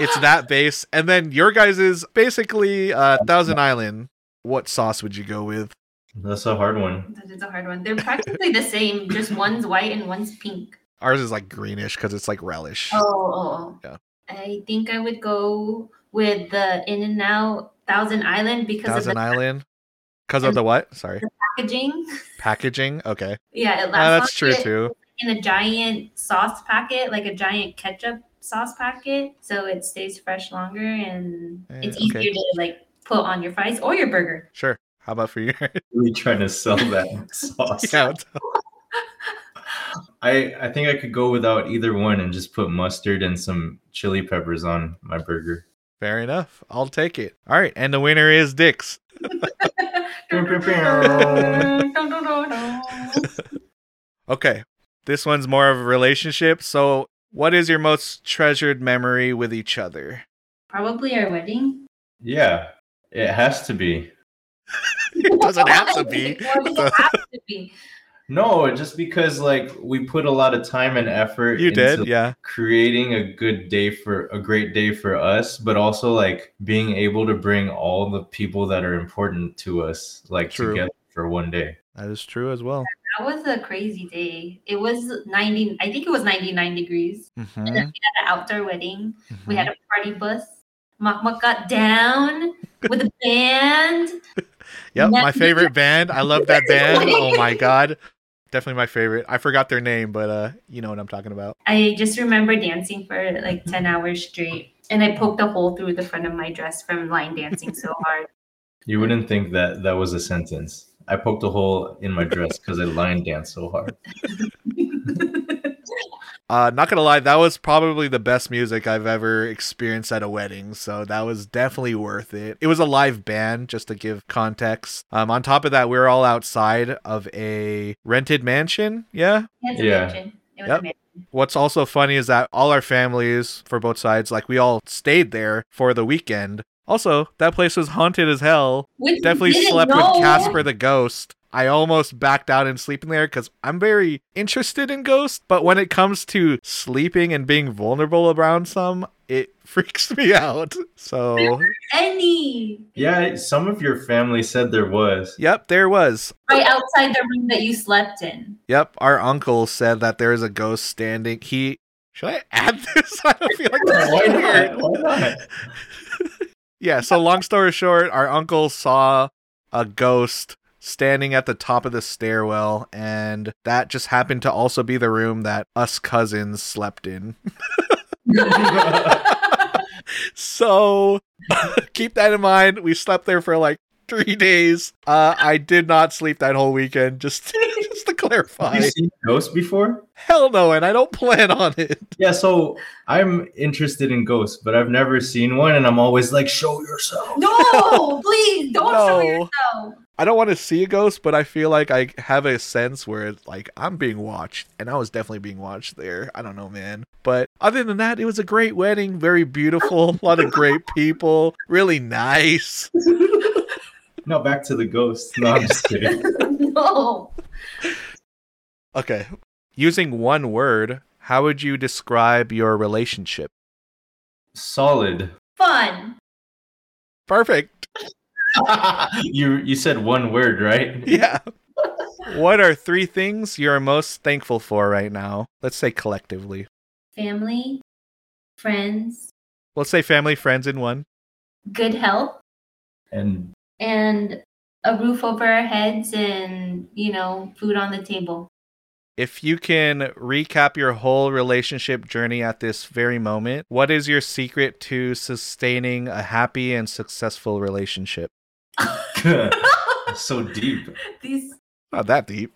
it's that base. And then your guys is basically uh, Thousand Island. What sauce would you go with? That's a hard one. That is a hard one. They're practically the same, just one's white and one's pink. Ours is like greenish because it's like relish. Oh, oh, oh. Yeah. I think I would go with the In-N-Out Thousand Island because Thousand of the Island. Because of the what? Sorry. packaging. Packaging. Okay. Yeah, it Uh, that's true longer too. in a giant sauce packet, like a giant ketchup sauce packet, so it stays fresh longer and Eh, it's okay. easier to like put on your fries or your burger. Sure. How about for you? Really trying to sell that sauce. yeah. I I think I could go without either one and just put mustard and some chili peppers on my burger. Fair enough. I'll take it. All right. And the winner is Dick's. Okay. This one's more of a relationship. So, what is your most treasured memory with each other? Probably our wedding. Yeah, it has to be. It doesn't have to be. Why it have to be? No, just because like we put a lot of time and effort You into did, yeah. creating a good day for a great day for us, but also like being able to bring all the people that are important to us like True. together for one day. That is true as well. That was a crazy day. It was 90, I think it was 99 degrees. Mhm, And then we had an outdoor wedding. We mhm. had a party bus. Makmak got down with a band. Yep, my favorite band. I love that band. Oh my god. Definitely my favorite. I forgot their name, but uh you know what I'm talking about. I just remember dancing for like 10 hours straight. And I poked a hole through the front of my dress from line dancing so hard. You wouldn't think that that was a sentence. I poked a hole in my dress because I line danced so hard. Uh not gonna lie, that was probably the best music I've ever experienced at a wedding, so that was definitely worth it. It was a live band, just to give context. Um on top of that, we were all outside of a rented mansion, yeah? Yeah. mansion. It was Yep. What's also funny is that all our families for both sides, like we all stayed there for the weekend. Also, that place was haunted as hell. Which Definitely slept know. with Casper the ghost. I almost backed out and sleeping there because I'm very interested in ghosts, but when it comes to sleeping and being vulnerable around some, it freaks me out. So, Any. Yeah, some of your family said there was. yep, there was. Right outside the room that you slept in. Yep, our uncle said that there is a ghost standing. He should I add this? I don't feel like that's Why weird. not? Why not? Yeah, so long story short, our uncle saw a ghost standing at the top of the stairwell, and that just happened to also be the room that us cousins slept in. so keep that in mind. We slept there for like three days. Uh, I did not sleep that whole weekend, just, just to clarify. Have you seen ghosts before? Hell no, and I don't plan on it. Yeah, so I'm interested in ghosts, but I've never seen one, and I'm always like, "Show yourself." No, please don't show yourself. I don't want to see a ghost, but I feel like I have a sense where it's like I'm being watched, and I was definitely being watched there. I don't know, man. But other than that, it was a great wedding, very beautiful, a lot of great people, really nice. No, back to the ghosts. No, I'm just kidding. No. Okay, using one word, how would you describe your relationship? Solid. Fun. Perfect. you you said one word, right? Yeah. what are three things you're most thankful for right now? Let's say collectively. Family, friends, Let's say family, friends in one. good health, And and a roof over our heads and, you know, food on the table. If you can recap your whole relationship journey at this very moment, what is your secret to sustaining a happy and successful relationship? So deep. These Not that deep.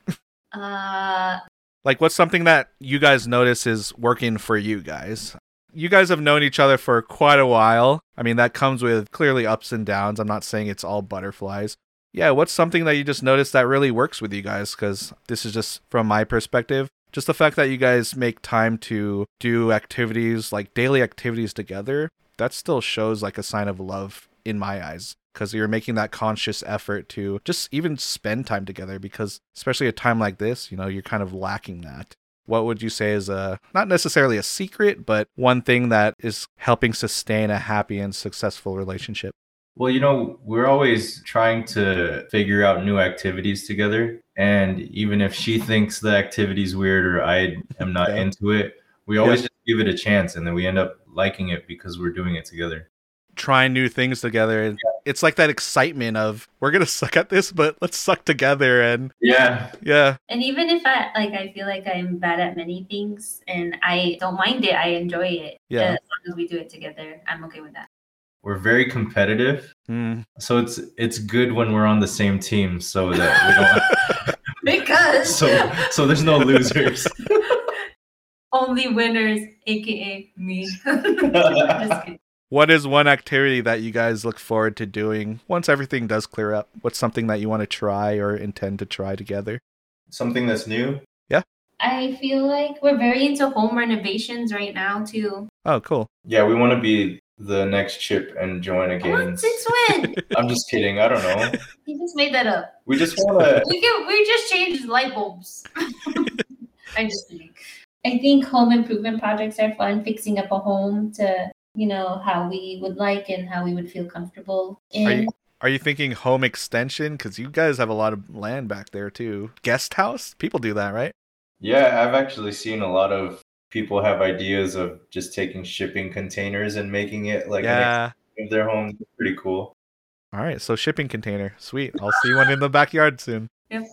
uh Like, what's something that you guys notice is working for you guys? You guys have known each other for quite a while. I mean, that comes with clearly ups and downs. I'm not saying it's all butterflies. Yeah, what's something that you just noticed that really works with you guys? Because this is just from my perspective. Just the fact that you guys make time to do activities, like daily activities together, that still shows like a sign of love in my eyes. Because you're making that conscious effort to just even spend time together. Because, especially a time like this, you know, you're kind of lacking that what would you say is a not necessarily a secret, but one thing that is helping sustain a happy and successful relationship? Well, you know, we're always trying to figure out new activities together. And even if she thinks the activity's weird or I am not Yeah. into it, we always Yeah. just give it a chance and then we end up liking it because we're doing it together. Trying new things together. And It's like that excitement of we're gonna suck at this, but let's suck together. And Yeah. yeah, and even if I like I feel like I'm bad at many things and I don't mind it, I enjoy it. Yeah. As long as we do it together, I'm okay with that. We're very competitive. Mm. So it's it's good when we're on the same team so that we don't Because so so there's no losers. only winners, aka me. Just kidding. what is one activity that you guys look forward to doing once everything does clear up? What's something that you want to try or intend to try together? Something that's new. Yeah. I feel like we're very into home renovations right now too. Oh, cool. Yeah, we want to be the next chip and join again. What? Gaines. Since when? I'm just kidding. I don't know. you just made that up. We just want to We can we just changed light bulbs. I'm just kidding. I think home improvement projects are fun, fixing up a home to you know how we would like and how we would feel comfortable Are you are you thinking home extension? Because you guys have a lot of land back there too. Guest house? People do that, right? Yeah, I've actually seen a lot of people have ideas of just taking shipping containers and making it like yeah. extension of their home. It's pretty cool. All right, so shipping container. Sweet. I'll see one in the backyard soon. Yep.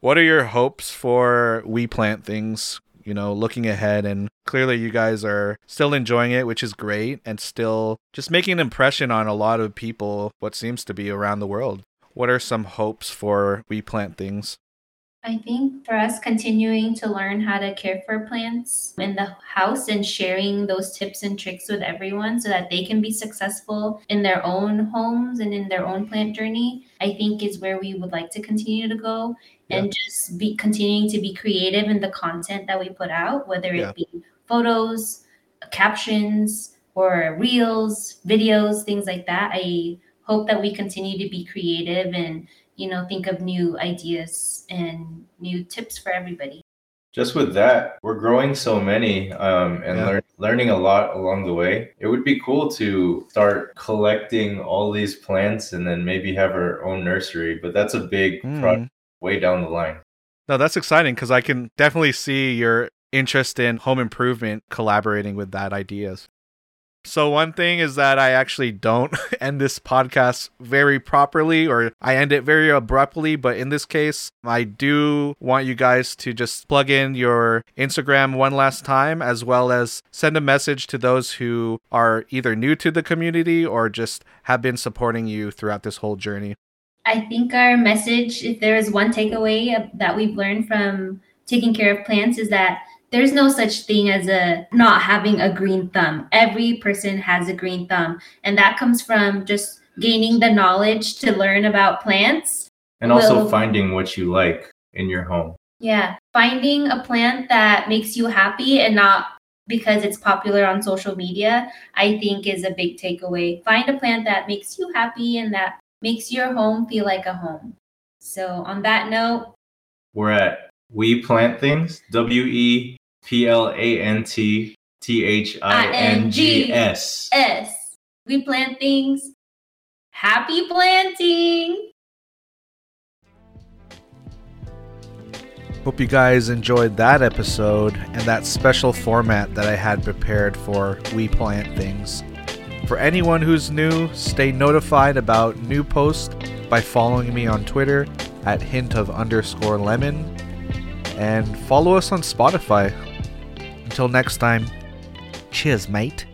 What are your hopes for We Plant Things? You know, looking ahead, and clearly you guys are still enjoying it, which is great, and still just making an impression on a lot of people, what seems to be around the world. What are some hopes for We Plant Things? I think for us, continuing to learn how to care for plants in the house and sharing those tips and tricks with everyone so that they can be successful in their own homes and in their own plant journey, I think is where we would like to continue to go and just be continuing to be creative in the content that we put out, whether it Yeah. be photos, captions, or reels, videos, things like that. I hope that we continue to be creative and you know think of new ideas and new tips for everybody Just with that, we're growing so many um, and Yeah. learn, learning a lot along the way. It would be cool to start collecting all these plants and then maybe have our own nursery, but that's a big Hmm. project way down the line. No, that's exciting because I can definitely see your interest in home improvement collaborating with that ideas. So one thing is that I actually don't end this podcast very properly or I end it very abruptly, but in this case, I do want you guys to just plug in your Instagram one last time as well as send a message to those who are either new to the community or just have been supporting you throughout this whole journey. I think our message if there is one takeaway that we've learned from taking care of plants is that there's no such thing as a not having a green thumb every person has a green thumb and that comes from just gaining the knowledge to learn about plants And also Well- finding what you like in your home. Yeah, finding a plant that makes you happy and not because it's popular on social media, I think is a big takeaway. Find a plant that makes you happy and that makes your home feel like a home. So, on that note, We're at We Plant Things, W E P L A N T T H I N G S. S. We plant things. Happy planting. Hope you guys enjoyed that episode and that special format that I had prepared for We Plant Things. For anyone who's new, stay notified about new posts by following me on Twitter at hint of underscore lemon and follow us on Spotify. Until next time, cheers, mate.